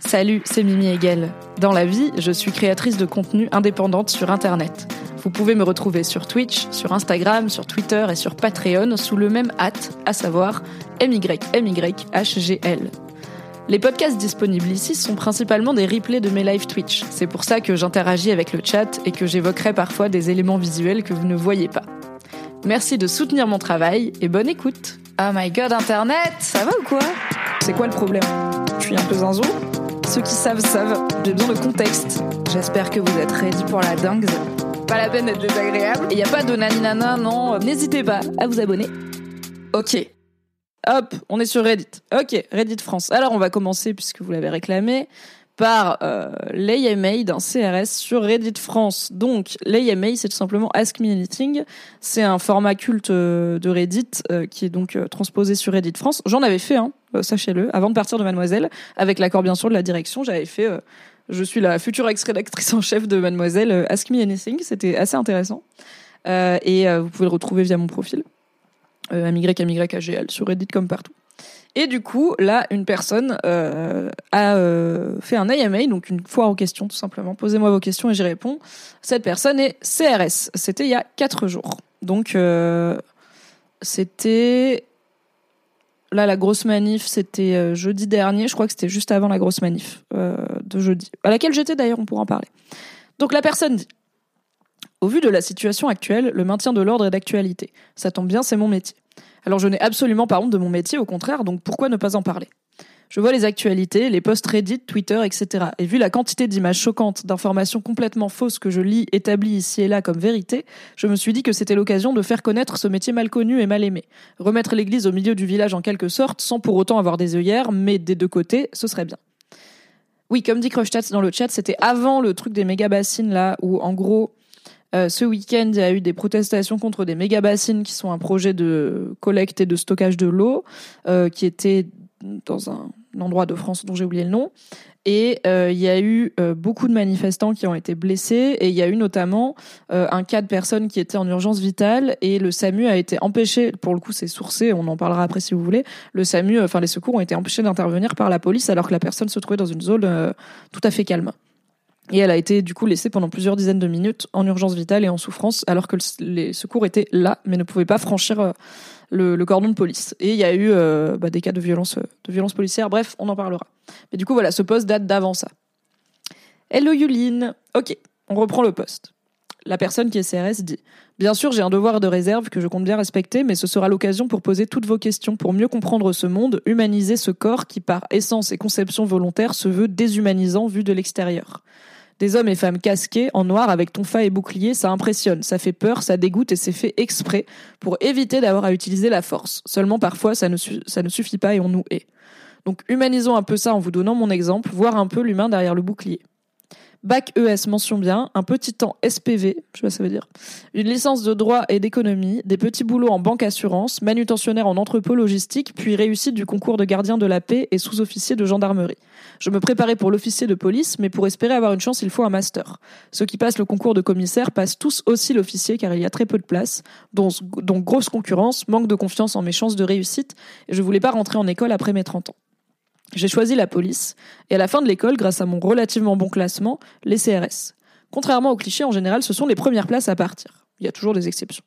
Salut, c'est Mimi Hegel. Dans la vie, je suis créatrice de contenu indépendante sur Internet. Vous pouvez me retrouver sur Twitch, sur Instagram, sur Twitter et sur Patreon sous le même hâte, à savoir MYMYHGL. Les podcasts disponibles ici sont principalement des replays de mes live Twitch. C'est pour ça que j'interagis avec le chat et que j'évoquerai parfois des éléments visuels que vous ne voyez pas. Merci de soutenir mon travail et bonne écoute. Oh my god, Internet, ça va ou quoi? C'est quoi le problème? Je suis un peu zinzou Ceux qui savent savent, j'ai besoin de contexte. J'espère que vous êtes ready pour la dingue. Pas la peine d'être désagréable. Et y a pas de naninana, non. N'hésitez pas à vous abonner. Ok. Hop, on est sur Reddit. Ok, Reddit France. Alors on va commencer, puisque vous l'avez réclamé, par euh, l'AMA d'un CRS sur Reddit France. Donc l'AMA, c'est tout simplement Ask Me Anything. C'est un format culte euh, de Reddit euh, qui est donc euh, transposé sur Reddit France. J'en avais fait, hein, euh, sachez-le, avant de partir de Mademoiselle, avec l'accord bien sûr de la direction. J'avais fait, euh, je suis la future ex-rédactrice en chef de Mademoiselle, euh, Ask Me Anything. C'était assez intéressant. Euh, et euh, vous pouvez le retrouver via mon profil. Euh, sur Reddit comme partout. Et du coup, là, une personne euh, a euh, fait un AMA, donc une foire aux questions, tout simplement. Posez-moi vos questions et j'y réponds. Cette personne est CRS. C'était il y a quatre jours. Donc, euh, c'était... Là, la grosse manif, c'était euh, jeudi dernier. Je crois que c'était juste avant la grosse manif euh, de jeudi. À laquelle j'étais d'ailleurs, on pourra en parler. Donc, la personne dit... Au vu de la situation actuelle, le maintien de l'ordre est d'actualité. Ça tombe bien, c'est mon métier. Alors je n'ai absolument pas honte de mon métier, au contraire, donc pourquoi ne pas en parler? Je vois les actualités, les posts Reddit, Twitter, etc. Et vu la quantité d'images choquantes, d'informations complètement fausses que je lis établies ici et là comme vérité, je me suis dit que c'était l'occasion de faire connaître ce métier mal connu et mal aimé. Remettre l'église au milieu du village en quelque sorte, sans pour autant avoir des œillères, mais des deux côtés, ce serait bien. Oui, comme dit Crushtats dans le chat, c'était avant le truc des méga bassines là, où en gros, euh, ce week-end, il y a eu des protestations contre des méga bassines qui sont un projet de collecte et de stockage de l'eau, euh, qui était dans un endroit de France dont j'ai oublié le nom. Et euh, il y a eu euh, beaucoup de manifestants qui ont été blessés et il y a eu notamment euh, un cas de personnes qui étaient en urgence vitale et le SAMU a été empêché, pour le coup c'est sourcé, on en parlera après si vous voulez, le SAMU, enfin les secours ont été empêchés d'intervenir par la police alors que la personne se trouvait dans une zone tout à fait calme. Et elle a été du coup laissée pendant plusieurs dizaines de minutes en urgence vitale et en souffrance, alors que le- les secours étaient là, mais ne pouvaient pas franchir le, cordon de police. Et il y a eu euh, bah, des cas de violence, euh, de violence policière. Bref, on en parlera. Mais du coup, voilà, ce poste date d'avant ça. Hello Yuline. Ok, on reprend le poste. La personne qui est CRS dit Bien sûr, j'ai un devoir de réserve que je compte bien respecter, mais ce sera l'occasion pour poser toutes vos questions, pour mieux comprendre ce monde, humaniser ce corps qui, par essence et conception volontaire, se veut déshumanisant vu de l'extérieur. Des hommes et femmes casqués, en noir, avec tonfa et bouclier, ça impressionne, ça fait peur, ça dégoûte et c'est fait exprès pour éviter d'avoir à utiliser la force. Seulement, parfois, ça ne, ça ne suffit pas et on nous hait. Donc, humanisons un peu ça en vous donnant mon exemple, voir un peu l'humain derrière le bouclier. Bac ES mention bien, un petit temps SPV, je sais pas ce que ça veut dire, une licence de droit et d'économie, des petits boulots en banque assurance, manutentionnaire en entrepôt logistique, puis réussite du concours de gardien de la paix et sous-officier de gendarmerie. Je me préparais pour l'officier de police, mais pour espérer avoir une chance, il faut un master. Ceux qui passent le concours de commissaire passent tous aussi l'officier car il y a très peu de place, donc, grosse concurrence, manque de confiance en mes chances de réussite, et je voulais pas rentrer en école après mes 30 ans. J'ai choisi la police, et à la fin de l'école, grâce à mon relativement bon classement, les CRS. Contrairement aux clichés, en général, ce sont les premières places à partir. Il y a toujours des exceptions.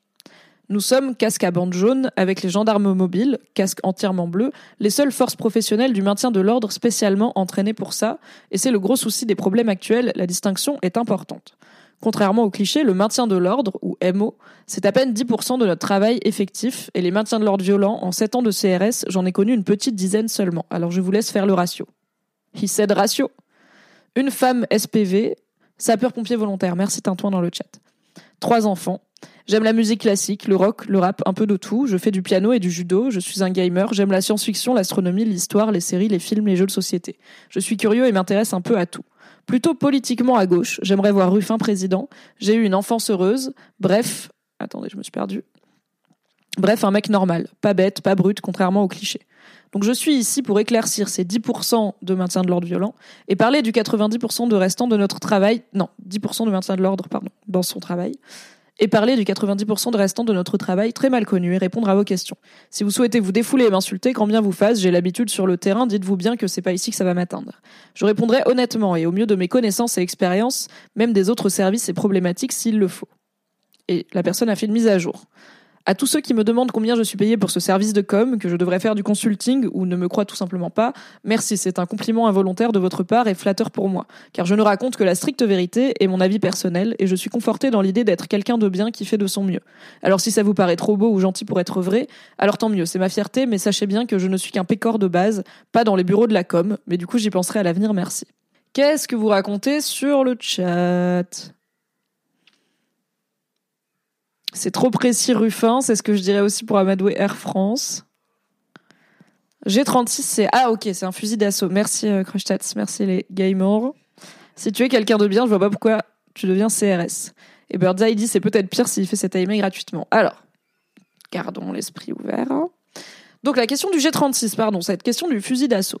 Nous sommes casque à bande jaune avec les gendarmes mobiles, casque entièrement bleu, les seules forces professionnelles du maintien de l'ordre spécialement entraînées pour ça, et c'est le gros souci des problèmes actuels, la distinction est importante. Contrairement aux clichés, le maintien de l'ordre, ou MO, c'est à peine 10% de notre travail effectif, et les maintiens de l'ordre violents, en 7 ans de CRS, j'en ai connu une petite dizaine seulement, alors je vous laisse faire le ratio. He said ratio. Une femme SPV, sapeur-pompier volontaire, merci Tintouin dans le chat. Trois enfants, J'aime la musique classique, le rock, le rap, un peu de tout. Je fais du piano et du judo. Je suis un gamer. J'aime la science-fiction, l'astronomie, l'histoire, les séries, les films, les jeux de société. Je suis curieux et m'intéresse un peu à tout. Plutôt politiquement à gauche. J'aimerais voir Ruffin président. J'ai eu une enfance heureuse. Bref. Attendez, je me suis perdu. Bref, un mec normal. Pas bête, pas brut, contrairement aux clichés. Donc je suis ici pour éclaircir ces 10% de maintien de l'ordre violent et parler du 90% de restant de notre travail, non, 10% de maintien de l'ordre, pardon, dans son travail, et parler du 90% de restant de notre travail très mal connu et répondre à vos questions. Si vous souhaitez vous défouler et m'insulter, quand bien vous fasse, j'ai l'habitude sur le terrain, dites-vous bien que c'est pas ici que ça va m'atteindre. Je répondrai honnêtement et au mieux de mes connaissances et expériences, même des autres services et problématiques s'il le faut. Et la personne a fait une mise à jour. À tous ceux qui me demandent combien je suis payé pour ce service de com, que je devrais faire du consulting ou ne me croient tout simplement pas, merci, c'est un compliment involontaire de votre part et flatteur pour moi, car je ne raconte que la stricte vérité et mon avis personnel, et je suis conforté dans l'idée d'être quelqu'un de bien qui fait de son mieux. Alors si ça vous paraît trop beau ou gentil pour être vrai, alors tant mieux, c'est ma fierté, mais sachez bien que je ne suis qu'un pécor de base, pas dans les bureaux de la com, mais du coup j'y penserai à l'avenir, merci. Qu'est-ce que vous racontez sur le chat? C'est trop précis Ruffin, c'est ce que je dirais aussi pour Amadoué Air France. G36, c'est... Ah ok, c'est un fusil d'assaut. Merci euh, merci les gamers. Si tu es quelqu'un de bien, je vois pas pourquoi tu deviens CRS. Et Birdseye dit c'est peut-être pire s'il fait cet timer gratuitement. Alors, gardons l'esprit ouvert. Donc la question du G36, pardon, cette question du fusil d'assaut.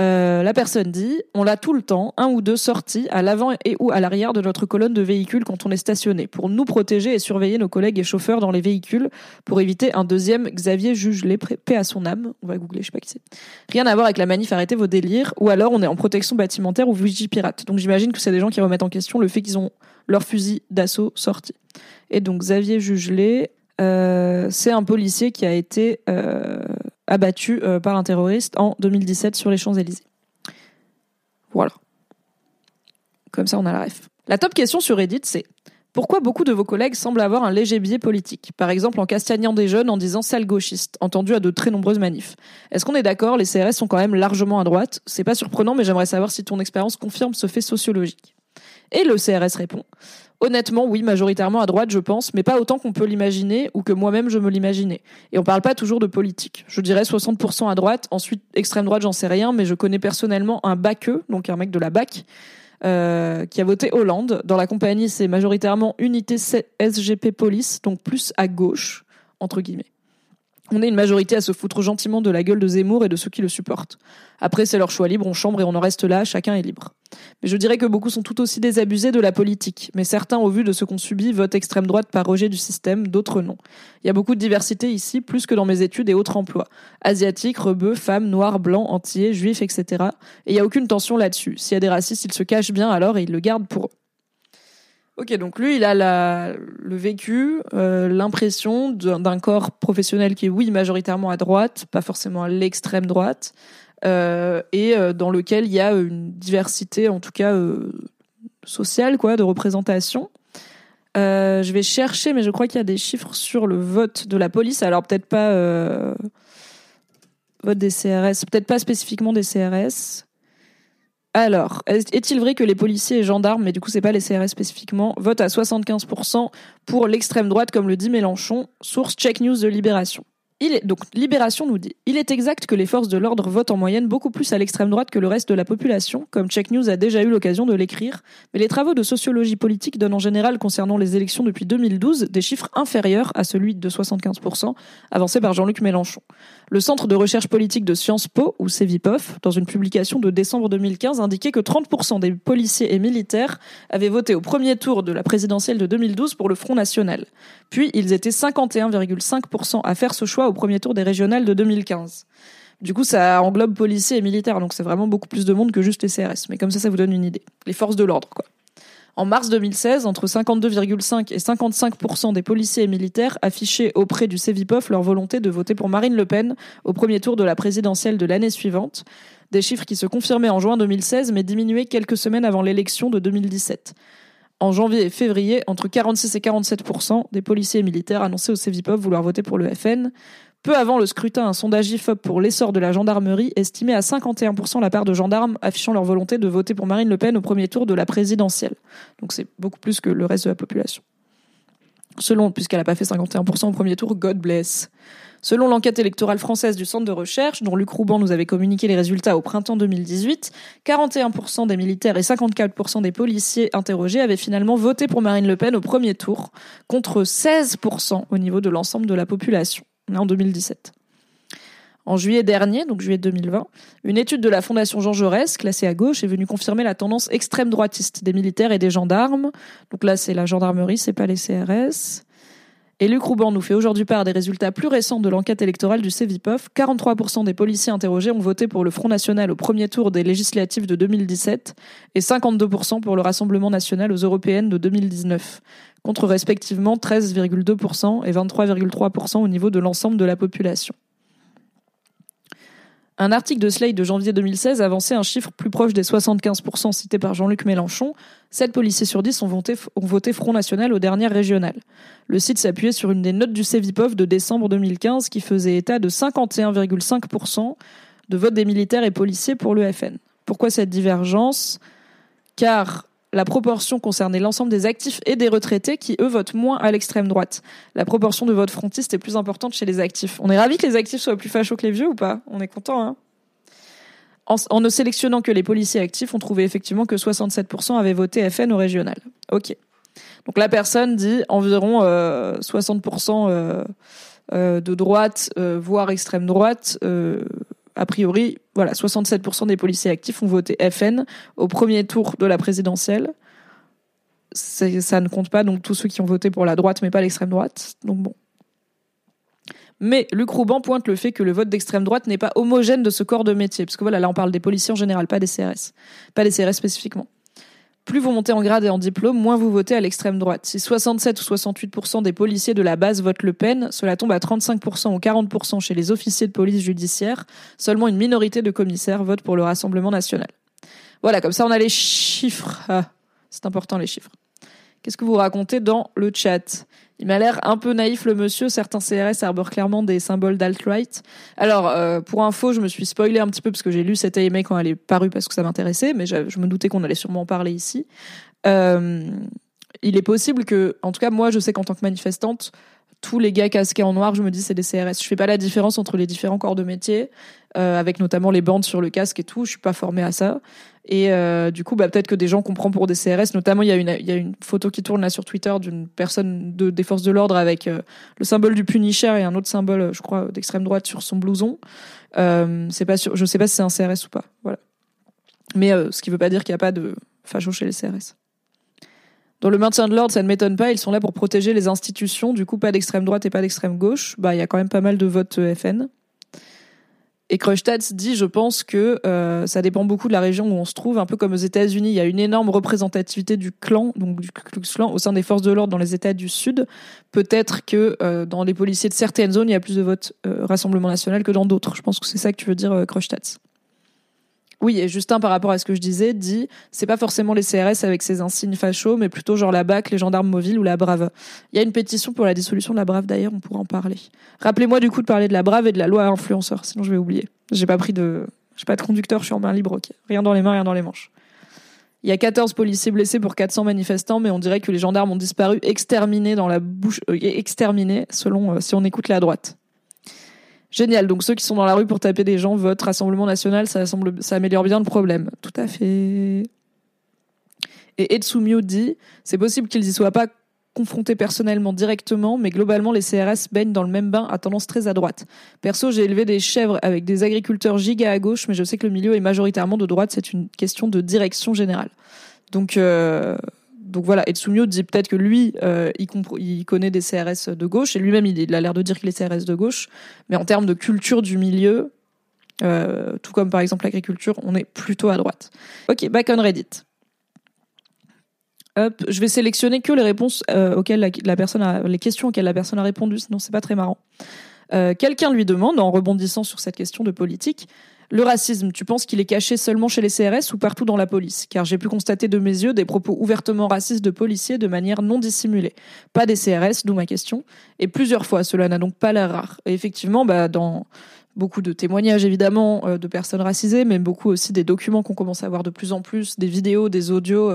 Euh, la personne dit, on l'a tout le temps, un ou deux sorties à l'avant et ou à l'arrière de notre colonne de véhicules quand on est stationné, pour nous protéger et surveiller nos collègues et chauffeurs dans les véhicules, pour éviter un deuxième Xavier juge les paix à son âme. On va googler, je sais pas qui c'est. Rien à voir avec la manif, arrêtez vos délires, ou alors on est en protection bâtimentaire ou vigie pirate. Donc j'imagine que c'est des gens qui remettent en question le fait qu'ils ont leur fusil d'assaut sorti. Et donc Xavier Jugelet, c'est un policier qui a été euh, abattu euh, par un terroriste en 2017 sur les Champs-Élysées. Voilà. Comme ça, on a la ref. La top question sur Reddit, c'est pourquoi beaucoup de vos collègues semblent avoir un léger biais politique Par exemple, en castagnant des jeunes en disant sale gauchiste, entendu à de très nombreuses manifs? Est-ce qu'on est, d'accord? Les CRS sont quand même largement à droite. C'est pas surprenant, mais j'aimerais savoir si ton expérience confirme ce fait sociologique. Et le CRS répond Honnêtement, oui, majoritairement à droite, je pense, mais pas autant qu'on peut l'imaginer ou que moi-même je me l'imaginais. Et on parle pas toujours de politique. Je dirais 60% à droite, ensuite extrême droite, j'en sais rien, mais je connais personnellement un BACE, donc un mec de la BAC, euh, qui a voté Hollande. Dans la compagnie, c'est majoritairement unité SGP Police, donc plus à gauche, entre guillemets on est une majorité à se foutre gentiment de la gueule de Zemmour et de ceux qui le supportent. Après, c'est leur choix libre, on chambre et on en reste là, chacun est libre. Mais je dirais que beaucoup sont tout aussi désabusés de la politique, mais certains, au vu de ce qu'on subit, votent extrême droite par rejet du système, d'autres non. Il y a beaucoup de diversité ici, plus que dans mes études et autres emplois. Asiatiques, rebeux, femmes, noirs, blancs, antillais, juifs, etc. Et il n'y a aucune tension là-dessus. S'il y a des racistes, ils se cachent bien alors et ils le gardent pour eux. Ok, donc lui, il a le vécu, euh, l'impression d'un corps professionnel qui est, oui, majoritairement à droite, pas forcément à l'extrême droite, euh, et euh, dans lequel il y a une diversité, en tout cas sociale, quoi, de représentation. Je vais chercher, mais je crois qu'il y a des chiffres sur le vote de la police. Alors peut-être pas vote des CRS, peut-être pas spécifiquement des CRS. Alors, est-il vrai que les policiers et gendarmes, mais du coup c'est pas les CRS spécifiquement, votent à 75% pour l'extrême droite comme le dit Mélenchon, source Check News de Libération il est, donc Libération nous dit il est exact que les forces de l'ordre votent en moyenne beaucoup plus à l'extrême droite que le reste de la population, comme Check News a déjà eu l'occasion de l'écrire, mais les travaux de sociologie politique donnent en général concernant les élections depuis 2012 des chiffres inférieurs à celui de 75% avancé par Jean-Luc Mélenchon. Le Centre de recherche politique de Sciences Po, ou CEVIPOF, dans une publication de décembre 2015, indiquait que 30% des policiers et militaires avaient voté au premier tour de la présidentielle de 2012 pour le Front National. Puis ils étaient 51,5% à faire ce choix au premier tour des régionales de 2015. Du coup, ça englobe policiers et militaires, donc c'est vraiment beaucoup plus de monde que juste les CRS. Mais comme ça, ça vous donne une idée. Les forces de l'ordre, quoi. En mars 2016, entre 52,5 et 55% des policiers et militaires affichaient auprès du CEVIPOF leur volonté de voter pour Marine Le Pen au premier tour de la présidentielle de l'année suivante, des chiffres qui se confirmaient en juin 2016 mais diminuaient quelques semaines avant l'élection de 2017 en janvier et février, entre 46 et 47% des policiers et militaires annonçaient au CEVIPOP vouloir voter pour le FN. Peu avant le scrutin, un sondage IFOP pour l'essor de la gendarmerie estimait à 51% la part de gendarmes affichant leur volonté de voter pour Marine Le Pen au premier tour de la présidentielle. Donc c'est beaucoup plus que le reste de la population. Selon, puisqu'elle n'a pas fait 51% au premier tour, God bless. Selon l'enquête électorale française du Centre de recherche, dont Luc Rouban nous avait communiqué les résultats au printemps 2018, 41% des militaires et 54% des policiers interrogés avaient finalement voté pour Marine Le Pen au premier tour, contre 16% au niveau de l'ensemble de la population, en 2017. En juillet dernier, donc juillet 2020, une étude de la Fondation Jean Jaurès, classée à gauche, est venue confirmer la tendance extrême droitiste des militaires et des gendarmes. Donc là, c'est la gendarmerie, c'est pas les CRS. Et Luc Rouban nous fait aujourd'hui part des résultats plus récents de l'enquête électorale du CEVIPOF. 43% des policiers interrogés ont voté pour le Front National au premier tour des législatives de 2017 et 52% pour le Rassemblement National aux Européennes de 2019, contre respectivement 13,2% et 23,3% au niveau de l'ensemble de la population. Un article de Slate de janvier 2016 avançait un chiffre plus proche des 75% cités par Jean-Luc Mélenchon. 7 policiers sur 10 ont voté, ont voté Front National aux dernières régionales. Le site s'appuyait sur une des notes du CEVIPOF de décembre 2015 qui faisait état de 51,5% de vote des militaires et policiers pour le FN. Pourquoi cette divergence? Car la proportion concernait l'ensemble des actifs et des retraités qui, eux, votent moins à l'extrême droite. La proportion de vote frontiste est plus importante chez les actifs. On est ravis que les actifs soient plus fachos que les vieux ou pas? On est content, hein? En, ne sélectionnant que les policiers actifs, on trouvait effectivement que 67% avaient voté FN au régional. Ok. Donc la personne dit environ 60% euh, euh, euh, de droite, voire extrême droite, a priori, voilà, 67% des policiers actifs ont voté FN au premier tour de la présidentielle. Ça ne compte pas donc tous ceux qui ont voté pour la droite, mais pas l'extrême droite. Donc bon. Mais Luc Rouban pointe le fait que le vote d'extrême droite n'est pas homogène de ce corps de métier, parce que voilà, là on parle des policiers en général, pas des CRS, pas des CRS spécifiquement plus vous montez en grade et en diplôme, moins vous votez à l'extrême droite. Si 67 ou 68% des policiers de la base votent Le Pen, cela tombe à 35% ou 40% chez les officiers de police judiciaire. Seulement une minorité de commissaires votent pour le Rassemblement national. Voilà, comme ça on a les chiffres. Ah, c'est important les chiffres. Qu'est-ce que vous racontez dans le chat? Il m'a l'air un peu naïf le monsieur. Certains CRS arborent clairement des symboles d'alt-right. Alors, euh, pour info, je me suis spoilé un petit peu parce que j'ai lu cette AMA quand elle est parue parce que ça m'intéressait, mais je, me doutais qu'on allait sûrement en parler ici. Euh, il est possible que, en tout cas, moi, je sais qu'en tant que manifestante, tous les gars casqués en noir, je me dis c'est des CRS. Je fais pas la différence entre les différents corps de métier, euh, avec notamment les bandes sur le casque et tout. Je suis pas formée à ça. Et euh, du coup, bah, peut-être que des gens comprennent pour des CRS. Notamment, il y a une, il y a une photo qui tourne là sur Twitter d'une personne de, des forces de l'ordre avec euh, le symbole du Punisher et un autre symbole, je crois, d'extrême droite sur son blouson. Euh, c'est pas sûr, je sais pas si c'est un CRS ou pas. Voilà. Mais euh, ce qui veut pas dire qu'il n'y a pas de facho chez les CRS. Dans le maintien de l'ordre, ça ne m'étonne pas. Ils sont là pour protéger les institutions. Du coup, pas d'extrême droite et pas d'extrême gauche. Bah, il y a quand même pas mal de votes euh, FN. Et Kreustadt dit, je pense que euh, ça dépend beaucoup de la région où on se trouve. Un peu comme aux États-Unis, il y a une énorme représentativité du clan, donc du Klan, au sein des forces de l'ordre dans les États du Sud. Peut-être que euh, dans les policiers de certaines zones, il y a plus de votes Rassemblement National que dans d'autres. Je pense que c'est ça que tu veux dire, Kreustadt. Oui, et Justin, par rapport à ce que je disais, dit c'est pas forcément les CRS avec ses insignes fachos, mais plutôt genre la BAC, les gendarmes mobiles ou la Brave. Il y a une pétition pour la dissolution de la Brave d'ailleurs, on pourra en parler. Rappelez-moi du coup de parler de la Brave et de la loi influenceur, sinon je vais oublier. J'ai pas pris de, j'ai pas de conducteur, je suis en main libre, ok. Rien dans les mains, rien dans les manches. Il y a 14 policiers blessés pour 400 manifestants, mais on dirait que les gendarmes ont disparu, exterminés dans la bouche, euh, exterminés selon euh, si on écoute la droite. Génial. Donc ceux qui sont dans la rue pour taper des gens votent Rassemblement National, ça, ça améliore bien le problème. Tout à fait. Et Etsumio dit, c'est possible qu'ils y soient pas confrontés personnellement directement, mais globalement les CRS baignent dans le même bain à tendance très à droite. Perso, j'ai élevé des chèvres avec des agriculteurs giga à gauche, mais je sais que le milieu est majoritairement de droite, c'est une question de direction générale. Donc euh, donc voilà, Etsumio dit peut-être que lui, euh, il, connaît des CRS de gauche, et lui-même, il, a l'air de dire qu'il est CRS de gauche, mais en termes de culture du milieu, euh, tout comme par exemple l'agriculture, on est plutôt à droite. Ok, back on Reddit. Hop, je vais sélectionner que les réponses euh, auxquelles les questions auxquelles la personne a répondu, sinon c'est pas très marrant. Quelqu'un lui demande, en rebondissant sur cette question de politique, le racisme, tu penses qu'il est caché seulement chez les CRS ou partout dans la police? Car j'ai pu constater de mes yeux des propos ouvertement racistes de policiers de manière non dissimulée. Pas des CRS, d'où ma question. Et plusieurs fois, cela n'a donc pas l'air rare. Et effectivement, bah, dans, beaucoup de témoignages évidemment euh, de personnes racisées, mais beaucoup aussi des documents qu'on commence à voir de plus en plus, des vidéos, des audios.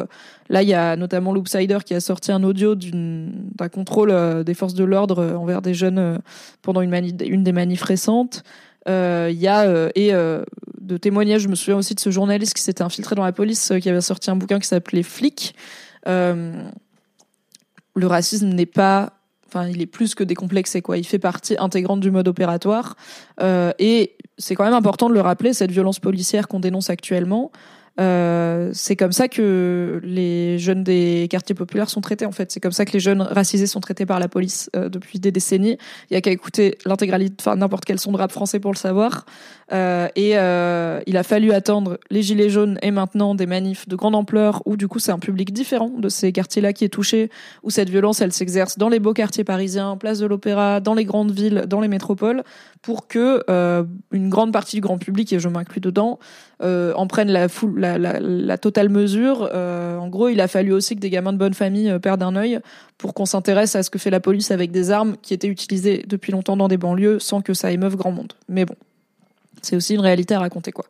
Là, il y a notamment Loopsider qui a sorti un audio d'un contrôle euh, des forces de l'ordre envers des jeunes pendant une, une des manifs récentes. Il y a et de témoignages. Je me souviens aussi de ce journaliste qui s'était infiltré dans la police, qui avait sorti un bouquin qui s'appelait Flic. le racisme n'est pas enfin il est plus que décomplexé quoi il fait partie intégrante du mode opératoire euh, et c'est quand même important de le rappeler cette violence policière qu'on dénonce actuellement euh, c'est comme ça que les jeunes des quartiers populaires sont traités en fait. C'est comme ça que les jeunes racisés sont traités par la police euh, depuis des décennies. Il y a qu'à écouter l'intégralité, enfin n'importe quel son de rap français pour le savoir. Euh, et euh, il a fallu attendre les gilets jaunes et maintenant des manifs de grande ampleur où du coup c'est un public différent de ces quartiers-là qui est touché, où cette violence elle s'exerce dans les beaux quartiers parisiens, place de l'Opéra, dans les grandes villes, dans les métropoles, pour que euh, une grande partie du grand public et je m'inclus dedans en prennent la, foule, la, la, la totale mesure. en gros, il a fallu aussi que des gamins de bonne famille perdent un œil pour qu'on s'intéresse à ce que fait la police avec des armes qui étaient utilisées depuis longtemps dans des banlieues sans que ça émeuve grand monde. Mais bon, c'est aussi une réalité à raconter, quoi.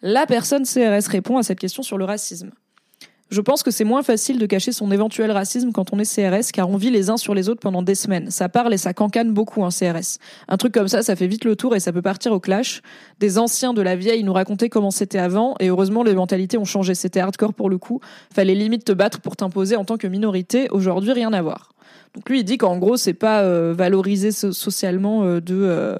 La personne CRS répond à cette question sur le racisme. Je pense que c'est moins facile de cacher son éventuel racisme quand on est CRS, car on vit les uns sur les autres pendant des semaines. Ça parle et ça cancane beaucoup un CRS. Un truc comme ça, ça fait vite le tour et ça peut partir au clash. Des anciens de la vieille nous racontaient comment c'était avant, et heureusement les mentalités ont changé. C'était hardcore pour le coup. Fallait limite te battre pour t'imposer en tant que minorité. Aujourd'hui, rien à voir. Donc lui, il dit qu'en gros, c'est pas euh, valorisé socialement euh, de euh,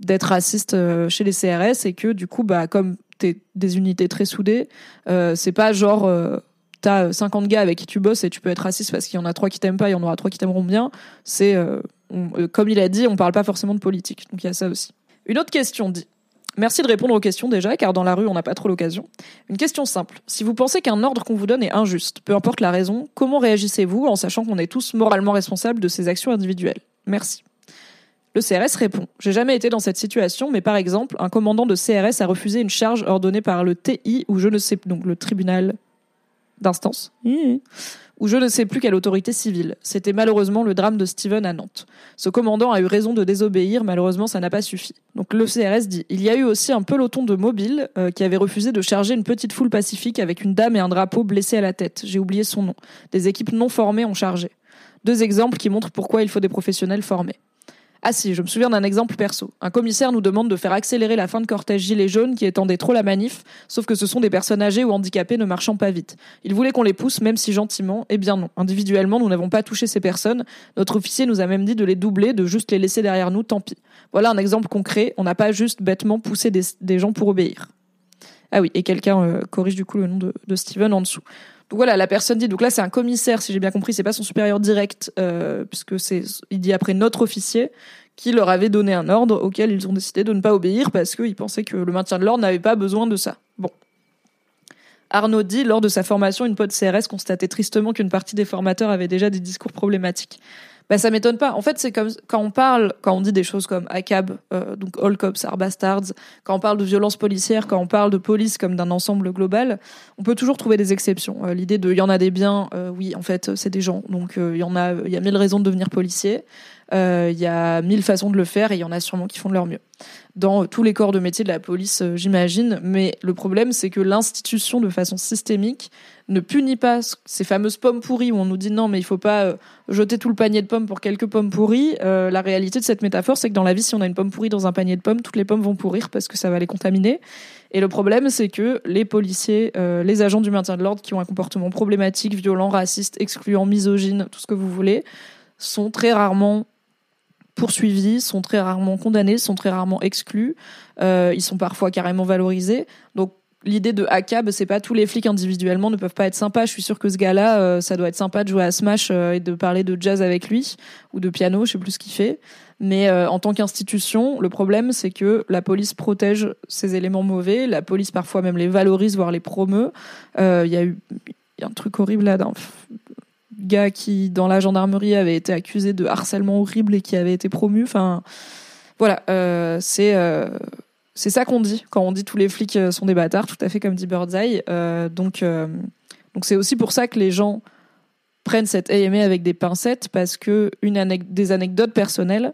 d'être raciste euh, chez les CRS et que du coup bah comme t'es des unités très soudées euh, c'est pas genre euh, t'as 50 gars avec qui tu bosses et tu peux être raciste parce qu'il y en a trois qui t'aiment pas il y en aura trois qui t'aimeront bien c'est euh, comme il a dit on parle pas forcément de politique donc il y a ça aussi une autre question dit Merci de répondre aux questions déjà, car dans la rue, on n'a pas trop l'occasion. Une question simple. Si vous pensez qu'un ordre qu'on vous donne est injuste, peu importe la raison, comment réagissez-vous en sachant qu'on est tous moralement responsables de ces actions individuelles? Merci. Le CRS répond J'ai jamais été dans cette situation, mais par exemple, un commandant de CRS a refusé une charge ordonnée par le TI ou je ne sais donc le tribunal d'instance ou je ne sais plus quelle autorité civile. C'était malheureusement le drame de Steven à Nantes. Ce commandant a eu raison de désobéir, malheureusement ça n'a pas suffi. Donc le CRS dit il y a eu aussi un peloton de mobiles euh, qui avait refusé de charger une petite foule pacifique avec une dame et un drapeau blessé à la tête. J'ai oublié son nom. Des équipes non formées ont chargé. Deux exemples qui montrent pourquoi il faut des professionnels formés. Ah si, je me souviens d'un exemple perso. Un commissaire nous demande de faire accélérer la fin de cortège gilet jaune qui étendait trop la manif, sauf que ce sont des personnes âgées ou handicapées ne marchant pas vite. Il voulait qu'on les pousse, même si gentiment. Eh bien non. Individuellement, nous n'avons pas touché ces personnes. Notre officier nous a même dit de les doubler, de juste les laisser derrière nous, tant pis. Voilà un exemple concret. On n'a pas juste bêtement poussé des, gens pour obéir. Ah oui, et quelqu'un euh, corrige du coup le nom de Steven en dessous. Donc voilà, la personne dit, donc là c'est un commissaire, si j'ai bien compris, c'est pas son supérieur direct, euh, puisque c'est, il dit après notre officier, qui leur avait donné un ordre auquel ils ont décidé de ne pas obéir parce qu'ils pensaient que le maintien de l'ordre n'avait pas besoin de ça. Bon. Arnaud dit, lors de sa formation, une pote CRS constatait tristement qu'une partie des formateurs avaient déjà des discours problématiques bah ça m'étonne pas. En fait, c'est comme quand on parle, quand on dit des choses comme ACAB, euh, donc All Cops Are Bastards, quand on parle de violence policière, quand on parle de police comme d'un ensemble global, on peut toujours trouver des exceptions. Euh, L'idée de il y en a des biens, euh, oui, en fait, c'est des gens, donc euh, il y en a, il y a mille raisons de devenir policier. Il y a mille façons de le faire et il y en a sûrement qui font de leur mieux dans tous les corps de métier de la police, euh, j'imagine. Mais le problème, c'est que l'institution, de façon systémique, ne punit pas ces fameuses pommes pourries où on nous dit non, mais il faut pas euh, jeter tout le panier de pommes pour quelques pommes pourries. Euh, la réalité de cette métaphore, c'est que dans la vie, si on a une pomme pourrie dans un panier de pommes, toutes les pommes vont pourrir parce que ça va les contaminer. Et le problème, c'est que les policiers, les agents du maintien de l'ordre qui ont un comportement problématique, violent, raciste, excluant, misogyne, tout ce que vous voulez, sont très rarement poursuivis, sont très rarement condamnés, sont très rarement exclus, euh, ils sont parfois carrément valorisés. Donc l'idée de ACAB, c'est pas tous les flics individuellement ne peuvent pas être sympas. Je suis sûre que ce gars-là, euh, ça doit être sympa de jouer à Smash euh, et de parler de jazz avec lui ou de piano, je sais plus ce qu'il fait. Mais en tant qu'institution, le problème c'est que la police protège ces éléments mauvais, la police parfois même les valorise, voire les promeut. Il y a eu y a un truc horrible là gars qui, dans la gendarmerie, avait été accusé de harcèlement horrible et qui avait été promu. Enfin, voilà, euh, c'est euh, c'est ça qu'on dit quand on dit tous les flics euh, sont des bâtards, tout à fait comme dit Birdseye. Donc donc c'est aussi pour ça que les gens prennent cette AMA avec des pincettes parce que une des anecdotes personnelles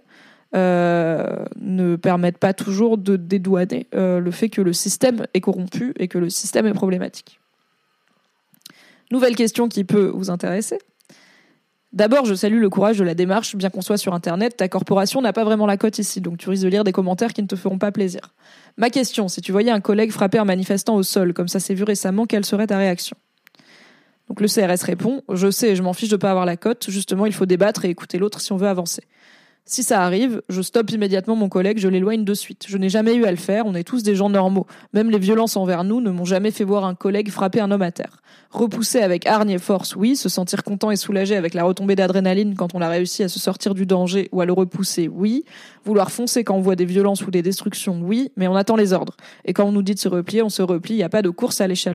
ne permettent pas toujours de dédouaner le fait que le système est corrompu et que le système est problématique. Nouvelle question qui peut vous intéresser. D'abord, je salue le courage de la démarche, bien qu'on soit sur Internet, ta corporation n'a pas vraiment la cote ici, donc tu risques de lire des commentaires qui ne te feront pas plaisir. Ma question, si tu voyais un collègue frapper un manifestant au sol, comme ça s'est vu récemment, quelle serait ta réaction? Donc le CRS répond, je sais, je m'en fiche de pas avoir la cote, justement il faut débattre et écouter l'autre si on veut avancer. Si ça arrive, je stoppe immédiatement mon collègue, je l'éloigne de suite. Je n'ai jamais eu à le faire, on est tous des gens normaux. Même les violences envers nous ne m'ont jamais fait voir un collègue frapper un homme à terre. Repousser avec hargne et force, oui. Se sentir content et soulagé avec la retombée d'adrénaline quand on a réussi à se sortir du danger ou à le repousser, oui. Vouloir foncer quand on voit des violences ou des destructions, oui. Mais on attend les ordres. Et quand on nous dit de se replier, on se replie, il n'y a pas de course à l'échelle.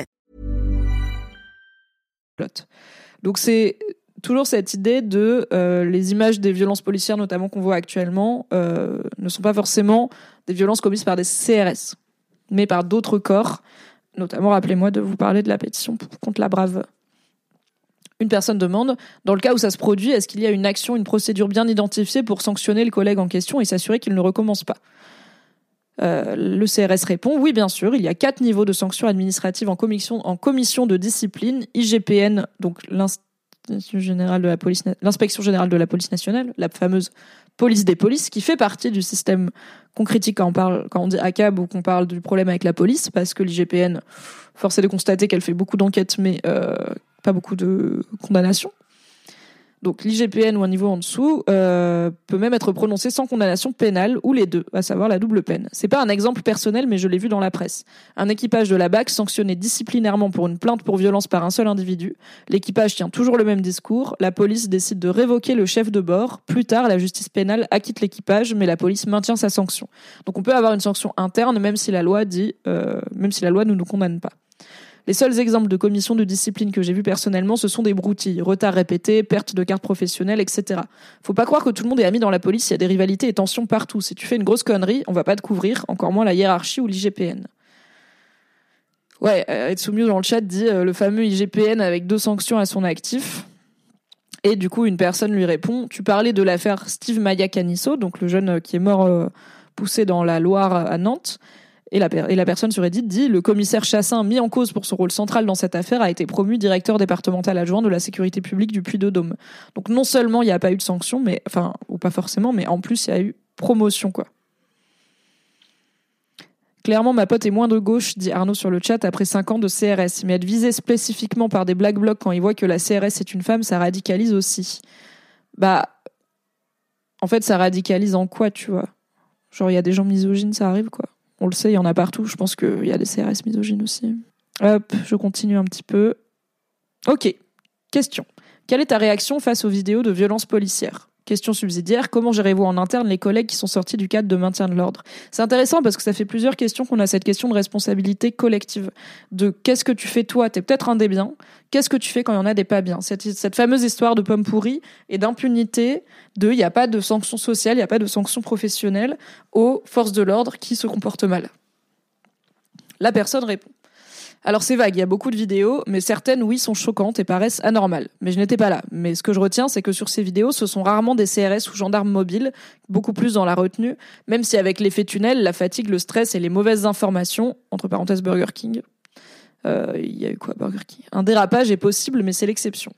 Donc c'est toujours cette idée de euh, les images des violences policières, notamment qu'on voit actuellement, euh, ne sont pas forcément des violences commises par des CRS, mais par d'autres corps. Notamment, rappelez-moi de vous parler de la pétition contre la Brave. Une personne demande, dans le cas où ça se produit, est-ce qu'il y a une action, une procédure bien identifiée pour sanctionner le collègue en question et s'assurer qu'il ne recommence pas? Euh, le CRS répond oui, bien sûr. Il y a quatre niveaux de sanctions administratives en commission, de discipline, IGPN, donc l'inspection générale de la police, l'inspection générale de la police nationale, la fameuse police des polices, qui fait partie du système qu'on critique quand on parle, quand on dit ACAB ou qu'on parle du problème avec la police, parce que l'IGPN, force est de constater qu'elle fait beaucoup d'enquêtes, mais euh, pas beaucoup de condamnations. Donc l'IGPN ou un niveau en dessous euh, peut même être prononcé sans condamnation pénale ou les deux, à savoir la double peine. C'est pas un exemple personnel, mais je l'ai vu dans la presse. Un équipage de la BAC sanctionné disciplinairement pour une plainte pour violence par un seul individu. L'équipage tient toujours le même discours. La police décide de révoquer le chef de bord. Plus tard, la justice pénale acquitte l'équipage, mais la police maintient sa sanction. Donc on peut avoir une sanction interne, même si la loi dit, euh, même si la loi ne nous condamne pas. Les seuls exemples de commissions de discipline que j'ai vus personnellement, ce sont des broutilles, retards répétés, perte de carte professionnelle, etc. Faut pas croire que tout le monde est ami dans la police, il y a des rivalités et tensions partout. Si tu fais une grosse connerie, on va pas te couvrir, encore moins la hiérarchie ou l'IGPN. Ouais, euh, Etsumio dans le chat dit euh, le fameux IGPN avec deux sanctions à son actif. Et du coup, une personne lui répond Tu parlais de l'affaire Steve Maya Canisso, donc le jeune euh, qui est mort poussé dans la Loire à Nantes. Et la, personne sur Reddit dit le commissaire Chassin, mis en cause pour son rôle central dans cette affaire, a été promu directeur départemental adjoint de la sécurité publique du Puy-de-Dôme. Donc non seulement il n'y a pas eu de sanction, mais enfin ou pas forcément, mais en plus il y a eu promotion quoi. Clairement, ma pote est moins de gauche, dit Arnaud sur le chat, après 5 ans de CRS. Mais être visée spécifiquement par des black blocs quand il voit que la CRS est une femme, ça radicalise aussi. Bah, en fait, ça radicalise en quoi, tu vois? Genre, il y a des gens misogynes, ça arrive, quoi. On le sait, il y en a partout. Je pense qu'il y a des CRS misogynes aussi. Hop, je continue un petit peu. Ok, question. Quelle est ta réaction face aux vidéos de violences policières? Question subsidiaire, comment gérez-vous en interne les collègues qui sont sortis du cadre de maintien de l'ordre? C'est intéressant parce que ça fait plusieurs questions qu'on a cette question de responsabilité collective. De qu'est-ce que tu fais toi T'es peut-être un des biens. Qu'est-ce que tu fais quand il y en a des pas bien cette, cette fameuse histoire de pomme pourrie et d'impunité, de il n'y a pas de sanctions sociales, il n'y a pas de sanctions professionnelles aux forces de l'ordre qui se comportent mal. La personne répond. Alors c'est vague, il y a beaucoup de vidéos, mais certaines, oui, sont choquantes et paraissent anormales. Mais je n'étais pas là. Mais ce que je retiens, c'est que sur ces vidéos, ce sont rarement des CRS ou gendarmes mobiles, beaucoup plus dans la retenue, même si avec l'effet tunnel, la fatigue, le stress et les mauvaises informations, entre parenthèses Burger King, euh, il y a eu quoi Burger King? Un dérapage est possible, mais c'est l'exception.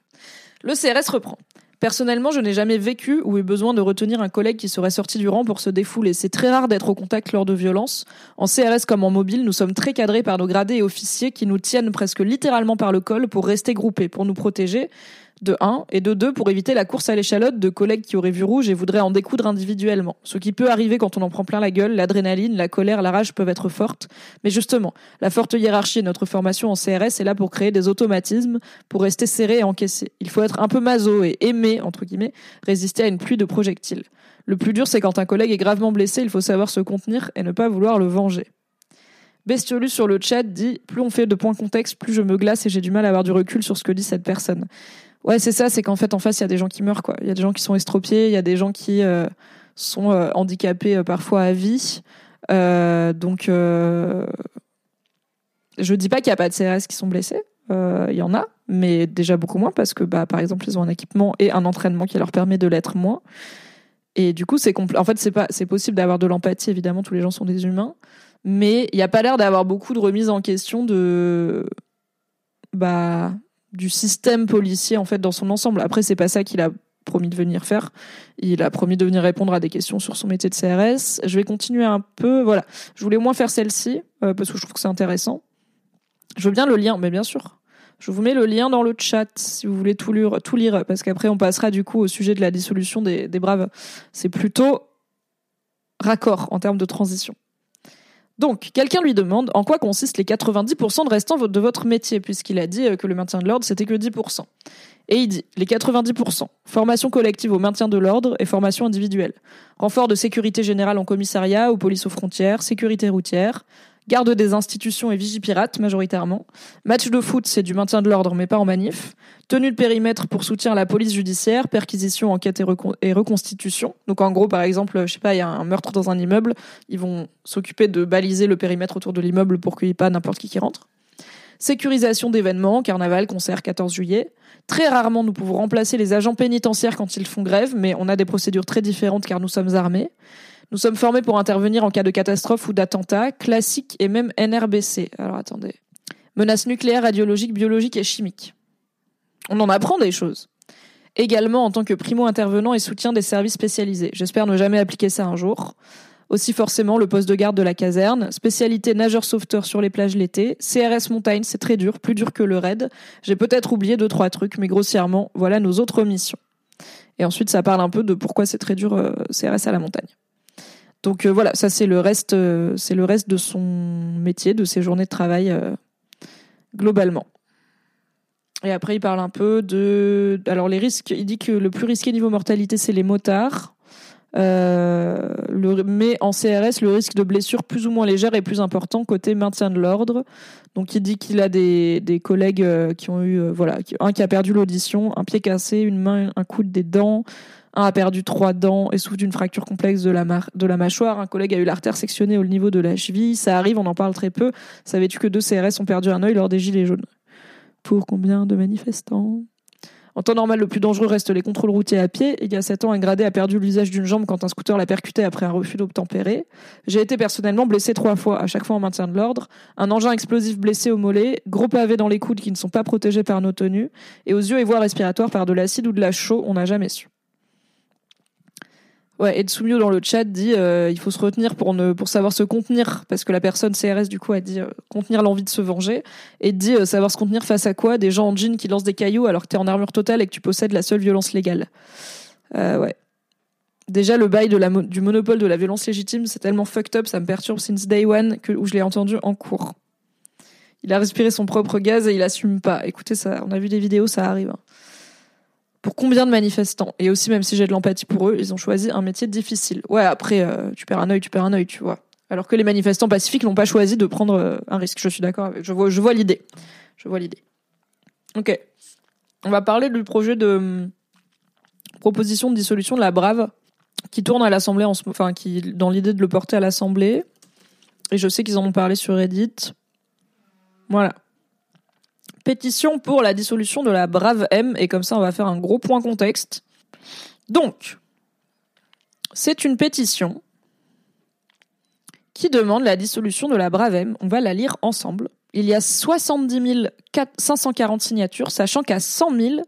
Le CRS reprend. Personnellement, je n'ai jamais vécu ou eu besoin de retenir un collègue qui serait sorti du rang pour se défouler. C'est très rare d'être au contact lors de violences. En CRS comme en mobile, nous sommes très cadrés par nos gradés et officiers qui nous tiennent presque littéralement par le col pour rester groupés, pour nous protéger de 1, et de 2 pour éviter la course à l'échalote de collègues qui auraient vu rouge et voudraient en découdre individuellement. Ce qui peut arriver quand on en prend plein la gueule, l'adrénaline, la colère, la rage peuvent être fortes. Mais justement, la forte hiérarchie de notre formation en CRS est là pour créer des automatismes, pour rester serré et encaissé. Il faut être un peu maso et aimer, entre guillemets, résister à une pluie de projectiles. Le plus dur, c'est quand un collègue est gravement blessé, il faut savoir se contenir et ne pas vouloir le venger. Bestiolus sur le chat dit Plus on fait de points contexte, plus je me glace et j'ai du mal à avoir du recul sur ce que dit cette personne. Ouais, c'est ça, c'est qu'en fait, en face, il y a des gens qui meurent, quoi. Il y a des gens qui sont estropiés, il y a des gens qui euh, sont euh, handicapés euh, parfois à vie. donc, je dis pas qu'il n'y a pas de CRS qui sont blessés. Il y en a, mais déjà beaucoup moins parce que, bah, par exemple, ils ont un équipement et un entraînement qui leur permet de l'être moins. Et du coup, c'est en fait, c'est pas, c'est possible d'avoir de l'empathie. Évidemment, tous les gens sont des humains, mais il n'y a pas l'air d'avoir beaucoup de remise en question de, bah, du système policier en fait dans son ensemble. Après, c'est pas ça qu'il a promis de venir faire. Il a promis de venir répondre à des questions sur son métier de CRS. Je vais continuer un peu. Voilà, je voulais moins faire celle-ci euh, parce que je trouve que c'est intéressant. Je veux bien le lien, mais bien sûr. Je vous mets le lien dans le chat si vous voulez tout lire, tout lire parce qu'après on passera du coup au sujet de la dissolution des, des Braves. C'est plutôt raccord en termes de transition. Donc, quelqu'un lui demande en quoi consistent les 90% de restants de votre métier, puisqu'il a dit euh, que le maintien de l'ordre, c'était que 10%. Et il dit, les 90%, formation collective au maintien de l'ordre et formation individuelle. Renfort de sécurité générale en commissariat, aux polices aux frontières, sécurité routière, garde des institutions et vigipirate majoritairement. Match de foot, c'est du maintien de l'ordre mais pas en manif. Tenue de périmètre pour soutien à la police judiciaire, perquisition, enquête et, reconstitution. Donc en gros, par exemple, je sais pas, il y a un meurtre dans un immeuble, ils vont s'occuper de baliser le périmètre autour de l'immeuble pour qu'il n'y ait pas n'importe qui qui rentre. Sécurisation d'événements, carnaval, concert, 14 juillet. Très rarement, nous pouvons remplacer les agents pénitentiaires quand ils font grève, mais on a des procédures très différentes car nous sommes armés. Nous sommes formés pour intervenir en cas de catastrophe ou d'attentat, classique et même NRBC. Alors attendez. Menaces nucléaires, radiologiques, biologiques et chimiques. On en apprend des choses. Également en tant que primo-intervenant et soutien des services spécialisés. J'espère ne jamais appliquer ça un jour. Aussi forcément le poste de garde de la caserne, spécialité nageur sauveteur sur les plages l'été, CRS montagne, c'est très dur, plus dur que le raid. J'ai peut-être oublié deux trois trucs, mais grossièrement, voilà nos autres missions. Et ensuite, ça parle un peu de pourquoi c'est très dur euh, CRS à la montagne. Donc euh, voilà, ça c'est le reste, euh, c'est le reste de son métier, de ses journées de travail euh, globalement. Et après, il parle un peu de, alors les risques. Il dit que le plus risqué niveau mortalité, c'est les motards. mais en CRS, le risque de blessure plus ou moins légère est plus important côté maintien de l'ordre. Donc il dit qu'il a des, collègues qui ont eu, voilà, un qui a perdu l'audition, un pied cassé, une main, un coude, des dents, un a perdu trois dents et souffre d'une fracture complexe de la, mâchoire. Un collègue a eu l'artère sectionnée au niveau de la cheville. Ça arrive, on en parle très peu. Savais-tu que deux CRS ont perdu un œil lors des Gilets jaunes? Pour combien de manifestants? En temps normal, le plus dangereux reste les contrôles routiers à pied. Il y a sept ans, un gradé a perdu l'usage d'une jambe quand un scooter l'a percuté après un refus d'obtempérer. J'ai été personnellement blessé trois fois, à chaque fois en maintien de l'ordre. Un engin explosif blessé au mollet, gros pavés dans les coudes qui ne sont pas protégés par nos tenues, et aux yeux et voies respiratoires par de l'acide ou de la chaux, on n'a jamais su. Ouais, Etsumio dans le chat dit euh, il faut se retenir pour ne pour savoir se contenir parce que la personne CRS du coup a dit euh, contenir l'envie de se venger et dit euh, savoir se contenir face à quoi? Des gens en jean qui lancent des cailloux alors que t'es en armure totale et que tu possèdes la seule violence légale. ouais. Déjà le bail du monopole de la violence légitime c'est tellement fucked up ça me perturbe since day one que où je l'ai entendu en cours. Il a respiré son propre gaz et il assume pas. Écoutez ça, on a vu des vidéos, ça arrive. Hein pour combien de manifestants Et aussi, même si j'ai de l'empathie pour eux, ils ont choisi un métier difficile. Ouais, après, euh, tu perds un œil, tu perds un œil, tu vois. Alors que les manifestants pacifiques n'ont pas choisi de prendre euh, un risque. Je suis d'accord avec. Je vois, je vois l'idée. Je vois l'idée. Ok. On va parler du projet de hum, proposition de dissolution de la Brave qui tourne à l'Assemblée, en enfin qui dans l'idée de le porter à l'Assemblée. Et je sais qu'ils en ont parlé sur Reddit. Voilà pétition pour la dissolution de la Brave M, et comme ça on va faire un gros point contexte. Donc, c'est une pétition qui demande la dissolution de la Brave M. On va la lire ensemble. Il y a 70 540 signatures, sachant qu'à 100 000,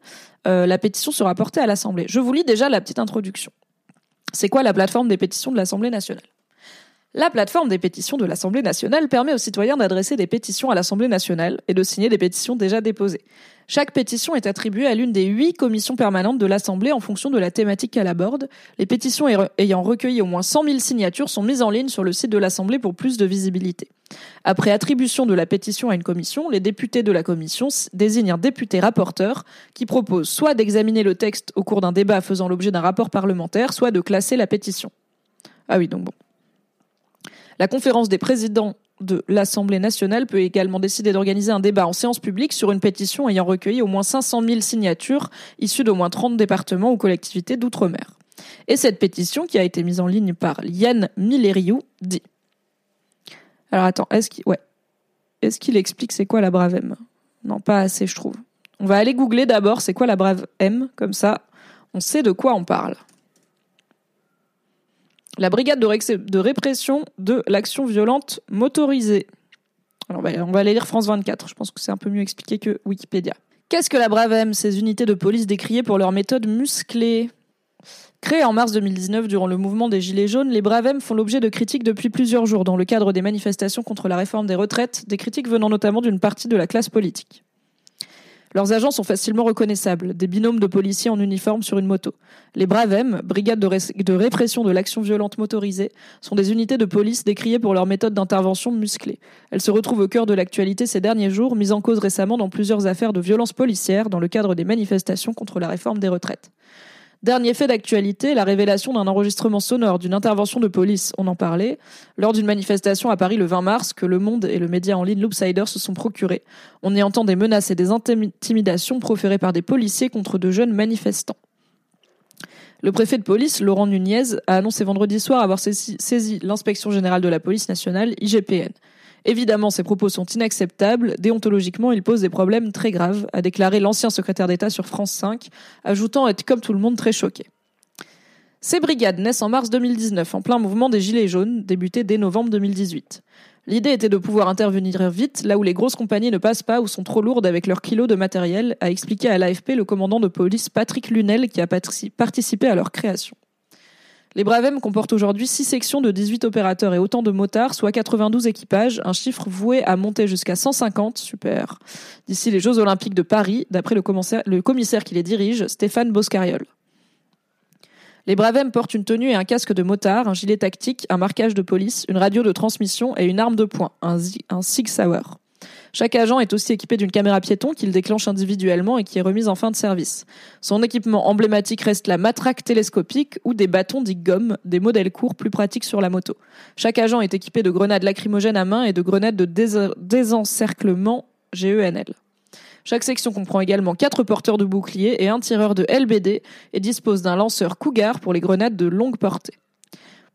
euh, la pétition sera portée à l'Assemblée. Je vous lis déjà la petite introduction. C'est quoi la plateforme des pétitions de l'Assemblée nationale? La plateforme des pétitions de l'Assemblée nationale permet aux citoyens d'adresser des pétitions à l'Assemblée nationale et de signer des pétitions déjà déposées. Chaque pétition est attribuée à l'une des huit commissions permanentes de l'Assemblée en fonction de la thématique qu'elle aborde. Les pétitions ayant recueilli au moins 100 000 signatures sont mises en ligne sur le site de l'Assemblée pour plus de visibilité. Après attribution de la pétition à une commission, les députés de la commission désignent un député rapporteur qui propose soit d'examiner le texte au cours d'un débat faisant l'objet d'un rapport parlementaire, soit de classer la pétition. Ah oui, donc bon. La conférence des présidents de l'Assemblée nationale peut également décider d'organiser un débat en séance publique sur une pétition ayant recueilli au moins 500 000 signatures issues d'au moins 30 départements ou collectivités d'outre-mer. Et cette pétition, qui a été mise en ligne par Yann Milleriou, dit Alors attends, est-ce qu'il ouais. est qu'il explique c'est quoi la brave M? Non, pas assez, je trouve. On va aller googler d'abord c'est quoi la brave M, comme ça on sait de quoi on parle. La brigade de, répression de l'action violente motorisée. Alors, on va aller lire France 24. Je pense que c'est un peu mieux expliqué que Wikipédia. Qu'est-ce que la Bravem Ces unités de police décriées pour leur méthode musclée? Créées en mars 2019 durant le mouvement des Gilets jaunes, les Bravem font l'objet de critiques depuis plusieurs jours dans le cadre des manifestations contre la réforme des retraites, des critiques venant notamment d'une partie de la classe politique. Leurs agents sont facilement reconnaissables, des binômes de policiers en uniforme sur une moto. Les Bravem, brigade de, répression de l'action violente motorisée, sont des unités de police décriées pour leur méthode d'intervention musclée. Elles se retrouvent au cœur de l'actualité ces derniers jours, mises en cause récemment dans plusieurs affaires de violence policière dans le cadre des manifestations contre la réforme des retraites. Dernier fait d'actualité, la révélation d'un enregistrement sonore d'une intervention de police, on en parlait, lors d'une manifestation à Paris le 20 mars que Le Monde et le média en ligne Loopsider se sont procurés. On y entend des menaces et des intimidations proférées par des policiers contre de jeunes manifestants. Le préfet de police, Laurent Nunez, a annoncé vendredi soir avoir saisi l'inspection générale de la police nationale, IGPN. Évidemment, ces propos sont inacceptables. Déontologiquement, ils posent des problèmes très graves, a déclaré l'ancien secrétaire d'État sur France 5, ajoutant être comme tout le monde très choqué. Ces brigades naissent en mars 2019, en plein mouvement des Gilets jaunes, débuté dès novembre 2018. L'idée était de pouvoir intervenir vite là où les grosses compagnies ne passent pas ou sont trop lourdes avec leurs kilos de matériel, a expliqué à l'AFP le commandant de police Patrick Lunel qui a participé à leur création. Les Bravem comportent aujourd'hui 6 sections de 18 opérateurs et autant de motards, soit 92 équipages, un chiffre voué à monter jusqu'à 150, super, d'ici les Jeux Olympiques de Paris, d'après le commissaire, qui les dirige, Stéphane Boscariol. Les Bravem portent une tenue et un casque de motard, un gilet tactique, un marquage de police, une radio de transmission et une arme de poing, un, un Sig. Chaque agent est aussi équipé d'une caméra piéton qu'il déclenche individuellement et qui est remise en fin de service. Son équipement emblématique reste la matraque télescopique ou des bâtons dits gomme, des modèles courts plus pratiques sur la moto. Chaque agent est équipé de grenades lacrymogènes à main et de grenades de désencerclement GENL. Chaque section comprend également quatre porteurs de boucliers et un tireur de LBD et dispose d'un lanceur Cougar pour les grenades de longue portée.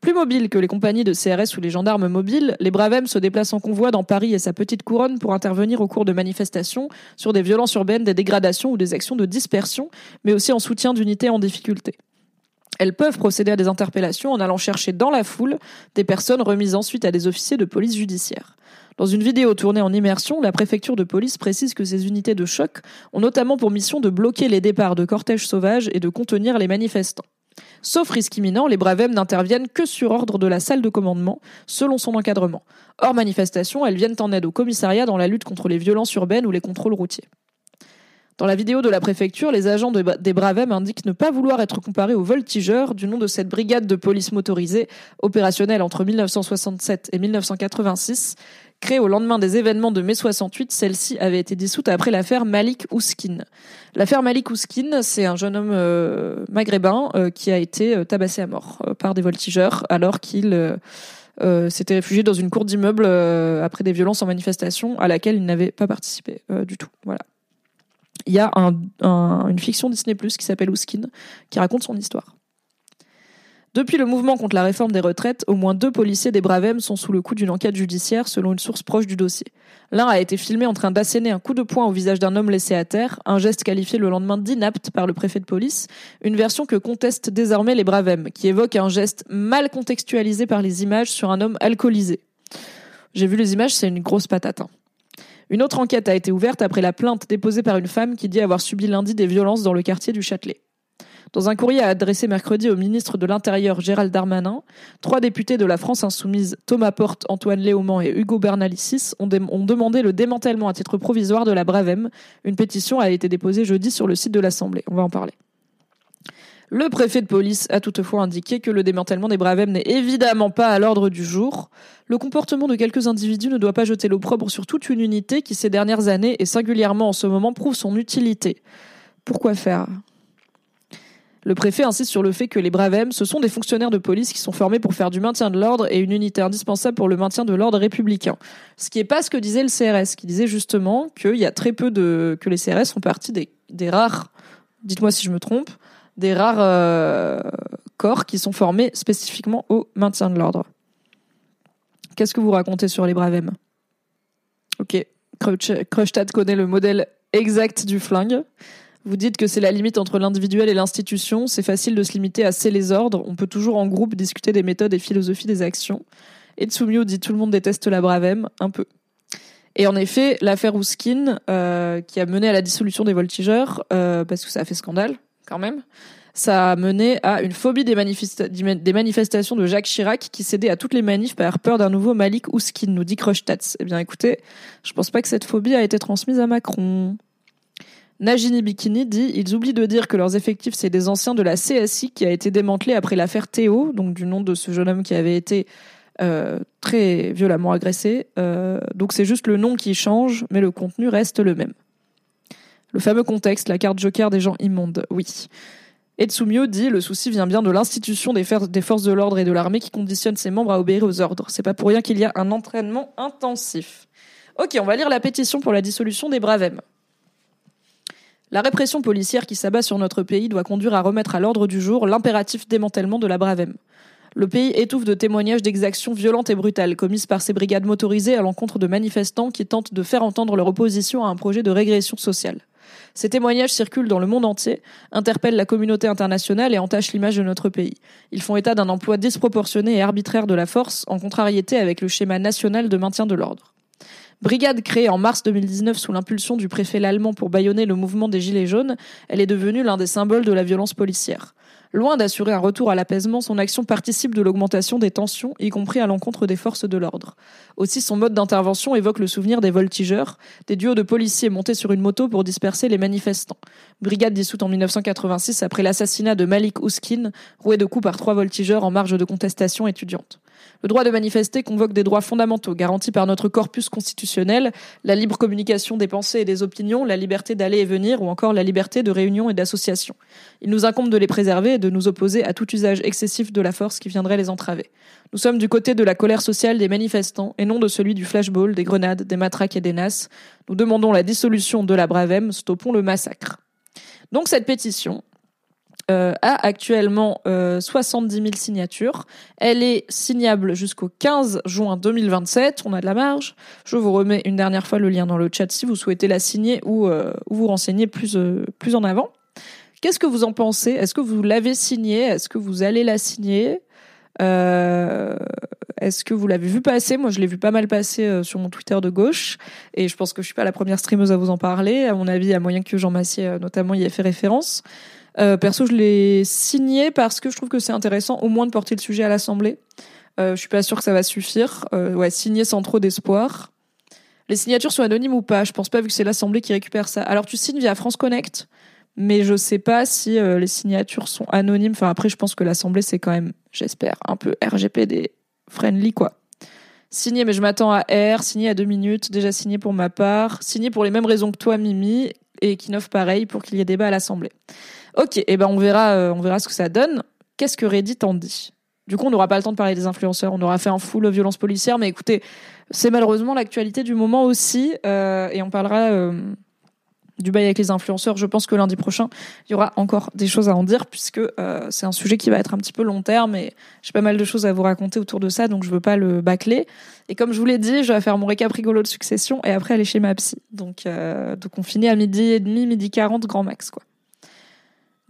Plus mobiles que les compagnies de CRS ou les gendarmes mobiles, les Bravem se déplacent en convoi dans Paris et sa petite couronne pour intervenir au cours de manifestations sur des violences urbaines, des dégradations ou des actions de dispersion, mais aussi en soutien d'unités en difficulté. Elles peuvent procéder à des interpellations en allant chercher dans la foule des personnes remises ensuite à des officiers de police judiciaire. Dans une vidéo tournée en immersion, la préfecture de police précise que ces unités de choc ont notamment pour mission de bloquer les départs de cortèges sauvages et de contenir les manifestants. Sauf risque imminent, les Bravem n'interviennent que sur ordre de la salle de commandement, selon son encadrement. Hors manifestation, elles viennent en aide au commissariat dans la lutte contre les violences urbaines ou les contrôles routiers. Dans la vidéo de la préfecture, les agents des Bravem indiquent ne pas vouloir être comparés aux voltigeurs du nom de cette brigade de police motorisée, opérationnelle entre 1967 et 1986, Créée au lendemain des événements de mai 68, celle-ci avait été dissoute après l'affaire Malik Ouskin. L'affaire Malik Ouskin, c'est un jeune homme euh, maghrébin euh, qui a été euh, tabassé à mort par des voltigeurs alors qu'il s'était réfugié dans une cour d'immeuble après des violences en manifestation à laquelle il n'avait pas participé du tout. Voilà. Il y a une fiction Disney Plus qui s'appelle Ouskin qui raconte son histoire. Depuis le mouvement contre la réforme des retraites, au moins deux policiers des Bravem sont sous le coup d'une enquête judiciaire selon une source proche du dossier. L'un a été filmé en train d'asséner un coup de poing au visage d'un homme laissé à terre, un geste qualifié le lendemain d'inapte par le préfet de police, une version que contestent désormais les Bravem, qui évoque un geste mal contextualisé par les images sur un homme alcoolisé. J'ai vu les images, c'est une grosse patate. Hein. Une autre enquête a été ouverte après la plainte déposée par une femme qui dit avoir subi lundi des violences dans le quartier du Châtelet. Dans un courrier adressé mercredi au ministre de l'Intérieur Gérald Darmanin, trois députés de la France insoumise, Thomas Porte, Antoine Léaumont et Hugo Bernalicis, ont, demandé le démantèlement à titre provisoire de la Bravem. Une pétition a été déposée jeudi sur le site de l'Assemblée. On va en parler. Le préfet de police a toutefois indiqué que le démantèlement des Bravem n'est évidemment pas à l'ordre du jour. Le comportement de quelques individus ne doit pas jeter l'opprobre sur toute une unité qui, ces dernières années et singulièrement en ce moment, prouve son utilité. Pourquoi faire? Le préfet insiste sur le fait que les Bravem, ce sont des fonctionnaires de police qui sont formés pour faire du maintien de l'ordre et une unité indispensable pour le maintien de l'ordre républicain. Ce qui n'est pas ce que disait le CRS, qui disait justement qu'il y a très peu de, que les CRS font partie des, rares, dites-moi si je me trompe, des rares euh, corps qui sont formés spécifiquement au maintien de l'ordre. Qu'est-ce que vous racontez sur les Bravem Ok, Kreustadt connaît le modèle exact du flingue. Vous dites que c'est la limite entre l'individuel et l'institution. C'est facile de se limiter à c'est les ordres. On peut toujours en groupe discuter des méthodes et philosophies des actions. Et Tsumio dit tout le monde déteste la Bravem, un peu. Et en effet, l'affaire Ouskin, euh, qui a mené à la dissolution des voltigeurs, euh, parce que ça a fait scandale, quand même. Ça a mené à une phobie des, manifestations de Jacques Chirac qui cédait à toutes les manifs par peur d'un nouveau Malik Ouskin, nous dit Krochtatz. Eh bien écoutez, je pense pas que cette phobie a été transmise à Macron. Nagini Bikini dit Ils oublient de dire que leurs effectifs, c'est des anciens de la CSI qui a été démantelée après l'affaire Théo, donc du nom de ce jeune homme qui avait été euh, très violemment agressé. Euh, donc c'est juste le nom qui change, mais le contenu reste le même. Le fameux contexte, la carte joker des gens immondes, oui. Etsumio dit le souci vient bien de l'institution des, des, forces de l'ordre et de l'armée qui conditionne ses membres à obéir aux ordres. C'est pas pour rien qu'il y a un entraînement intensif. Ok, on va lire la pétition pour la dissolution des Bravem. La répression policière qui s'abat sur notre pays doit conduire à remettre à l'ordre du jour l'impératif démantèlement de la Bravem. Le pays étouffe de témoignages d'exactions violentes et brutales commises par ces brigades motorisées à l'encontre de manifestants qui tentent de faire entendre leur opposition à un projet de régression sociale. Ces témoignages circulent dans le monde entier, interpellent la communauté internationale et entachent l'image de notre pays. Ils font état d'un emploi disproportionné et arbitraire de la force, en contrariété avec le schéma national de maintien de l'ordre. Brigade créée en mars 2019 sous l'impulsion du préfet l'allemand pour bâillonner le mouvement des Gilets jaunes, elle est devenue l'un des symboles de la violence policière. Loin d'assurer un retour à l'apaisement, son action participe de l'augmentation des tensions, y compris à l'encontre des forces de l'ordre. Aussi, son mode d'intervention évoque le souvenir des voltigeurs, des duos de policiers montés sur une moto pour disperser les manifestants. Brigade dissoute en 1986 après l'assassinat de Malik Ouskin, roué de coups par trois voltigeurs en marge de contestation étudiante. Le droit de manifester convoque des droits fondamentaux garantis par notre corpus constitutionnel, la libre communication des pensées et des opinions, la liberté d'aller et venir ou encore la liberté de réunion et d'association. Il nous incombe de les préserver et de nous opposer à tout usage excessif de la force qui viendrait les entraver. Nous sommes du côté de la colère sociale des manifestants et non de celui du flashball, des grenades, des matraques et des nasses. Nous demandons la dissolution de la Bravem, stoppons le massacre. Donc cette pétition, euh, a actuellement 70 euh, 000 signatures. Elle est signable jusqu'au 15 juin 2027. On a de la marge. Je vous remets une dernière fois le lien dans le chat si vous souhaitez la signer ou, euh, vous renseigner plus, plus en avant. Qu'est-ce que vous en pensez? Est-ce que vous l'avez signée Est-ce que vous allez la signer? Est-ce que vous l'avez vu passer? Moi, je l'ai vu pas mal passer sur mon Twitter de gauche, et je pense que je suis pas la première streameuse à vous en parler. À mon avis, il y a moyen que Jean Massier, notamment, y ait fait référence. Euh, perso, je l'ai signé parce que je trouve que c'est intéressant au moins de porter le sujet à l'Assemblée. Euh, je suis pas sûre que ça va suffire. Euh, ouais, signer sans trop d'espoir. Les signatures sont anonymes ou pas? Je pense pas vu que c'est l'Assemblée qui récupère ça. Alors tu signes via France Connect, mais je sais pas si euh, les signatures sont anonymes. Enfin après, je pense que l'Assemblée c'est quand même, j'espère, un peu RGPD friendly quoi. Signé, mais je m'attends à R. Signé à deux minutes. Déjà signé pour ma part. Signé pour les mêmes raisons que toi, Mimi. Et Kinov pareil pour qu'il y ait débat à l'Assemblée. Ok, eh ben on verra, euh, on verra ce que ça donne. Qu'est-ce que Reddit en dit? Du coup, on n'aura pas le temps de parler des influenceurs. On aura fait un full violence policière, mais écoutez, c'est malheureusement l'actualité du moment aussi, euh, et on parlera. Euh, du bail avec les influenceurs. Je pense que lundi prochain, il y aura encore des choses à en dire puisque c'est un sujet qui va être un petit peu long terme et j'ai pas mal de choses à vous raconter autour de ça, donc je veux pas le bâcler. Et comme je vous l'ai dit, je vais faire mon récap rigolo de succession et après aller chez ma psy. Donc, donc on finit à midi et demi, midi 40 grand max quoi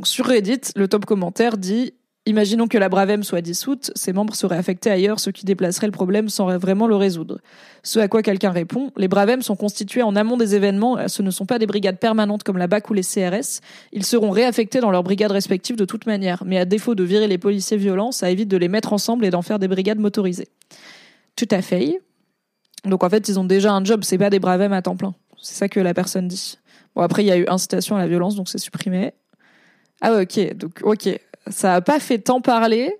sur Reddit, le top commentaire dit Imaginons que la Bravem soit dissoute, ses membres seraient affectés ailleurs, ce qui déplacerait le problème sans vraiment le résoudre. Ce à quoi quelqu'un répond, les Bravem sont constitués en amont des événements, ce ne sont pas des brigades permanentes comme la BAC ou les CRS, ils seront réaffectés dans leurs brigades respectives de toute manière, mais à défaut de virer les policiers violents, ça évite de les mettre ensemble et d'en faire des brigades motorisées. Tout à fait. Donc en fait, ils ont déjà un job, c'est pas des Bravem à temps plein. C'est ça que la personne dit. Bon, après, il y a eu incitation à la violence, donc c'est supprimé. Ah ok, donc ok. Ça a pas fait tant parler.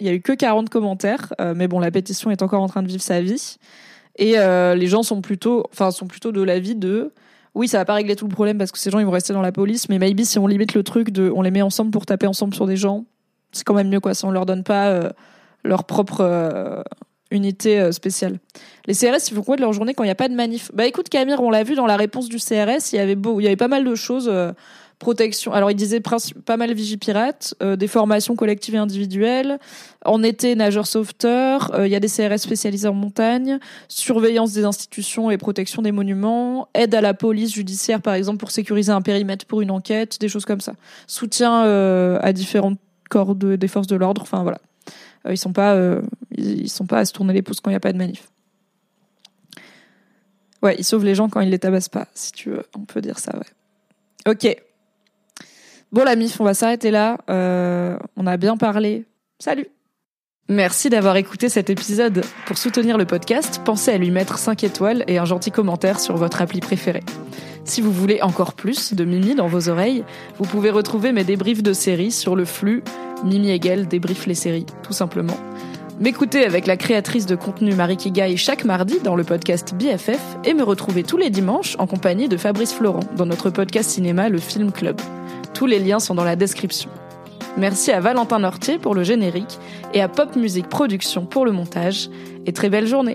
Il y a eu que 40 commentaires, euh, mais bon, la pétition est encore en train de vivre sa vie. Et euh, les gens sont plutôt, sont plutôt de l'avis de, oui, ça va pas régler tout le problème parce que ces gens ils vont rester dans la police, mais maybe si on limite le truc de, on les met ensemble pour taper ensemble sur des gens, c'est quand même mieux quoi. Si on leur donne pas euh, leur propre unité spéciale. Les CRS, ils font quoi de leur journée quand il n'y a pas de manif? Bah écoute Camille, on l'a vu dans la réponse du CRS, il y avait il y avait pas mal de choses protection. Alors, il disait pas mal Vigipirate, euh, des formations collectives et individuelles. En été, nageurs sauveteurs. Euh, il y a des CRS spécialisés en montagne. Surveillance des institutions et protection des monuments. Aide à la police judiciaire, par exemple, pour sécuriser un périmètre pour une enquête, des choses comme ça. Soutien euh, à différents corps des forces de l'ordre. Enfin, voilà. ils sont pas, ils, sont pas à se tourner les pouces quand il n'y a pas de manif. Ouais, ils sauvent les gens quand ils les tabassent pas, si tu veux. On peut dire ça, ouais. Ok. Bon la mif, on va s'arrêter là. Euh, on a bien parlé. Salut Merci d'avoir écouté cet épisode. Pour soutenir le podcast, pensez à lui mettre 5 étoiles et un gentil commentaire sur votre appli préférée. Si vous voulez encore plus de Mimi dans vos oreilles, vous pouvez retrouver mes débriefs de séries sur le flux Mimi Egel débrief les séries, tout simplement. M'écouter avec la créatrice de contenu Marie Kigai chaque mardi dans le podcast BFF et me retrouver tous les dimanches en compagnie de Fabrice Florent dans notre podcast cinéma Le Film Club. Tous les liens sont dans la description. Merci à Valentin Nortier pour le générique et à Pop Music Production pour le montage. Et très belle journée.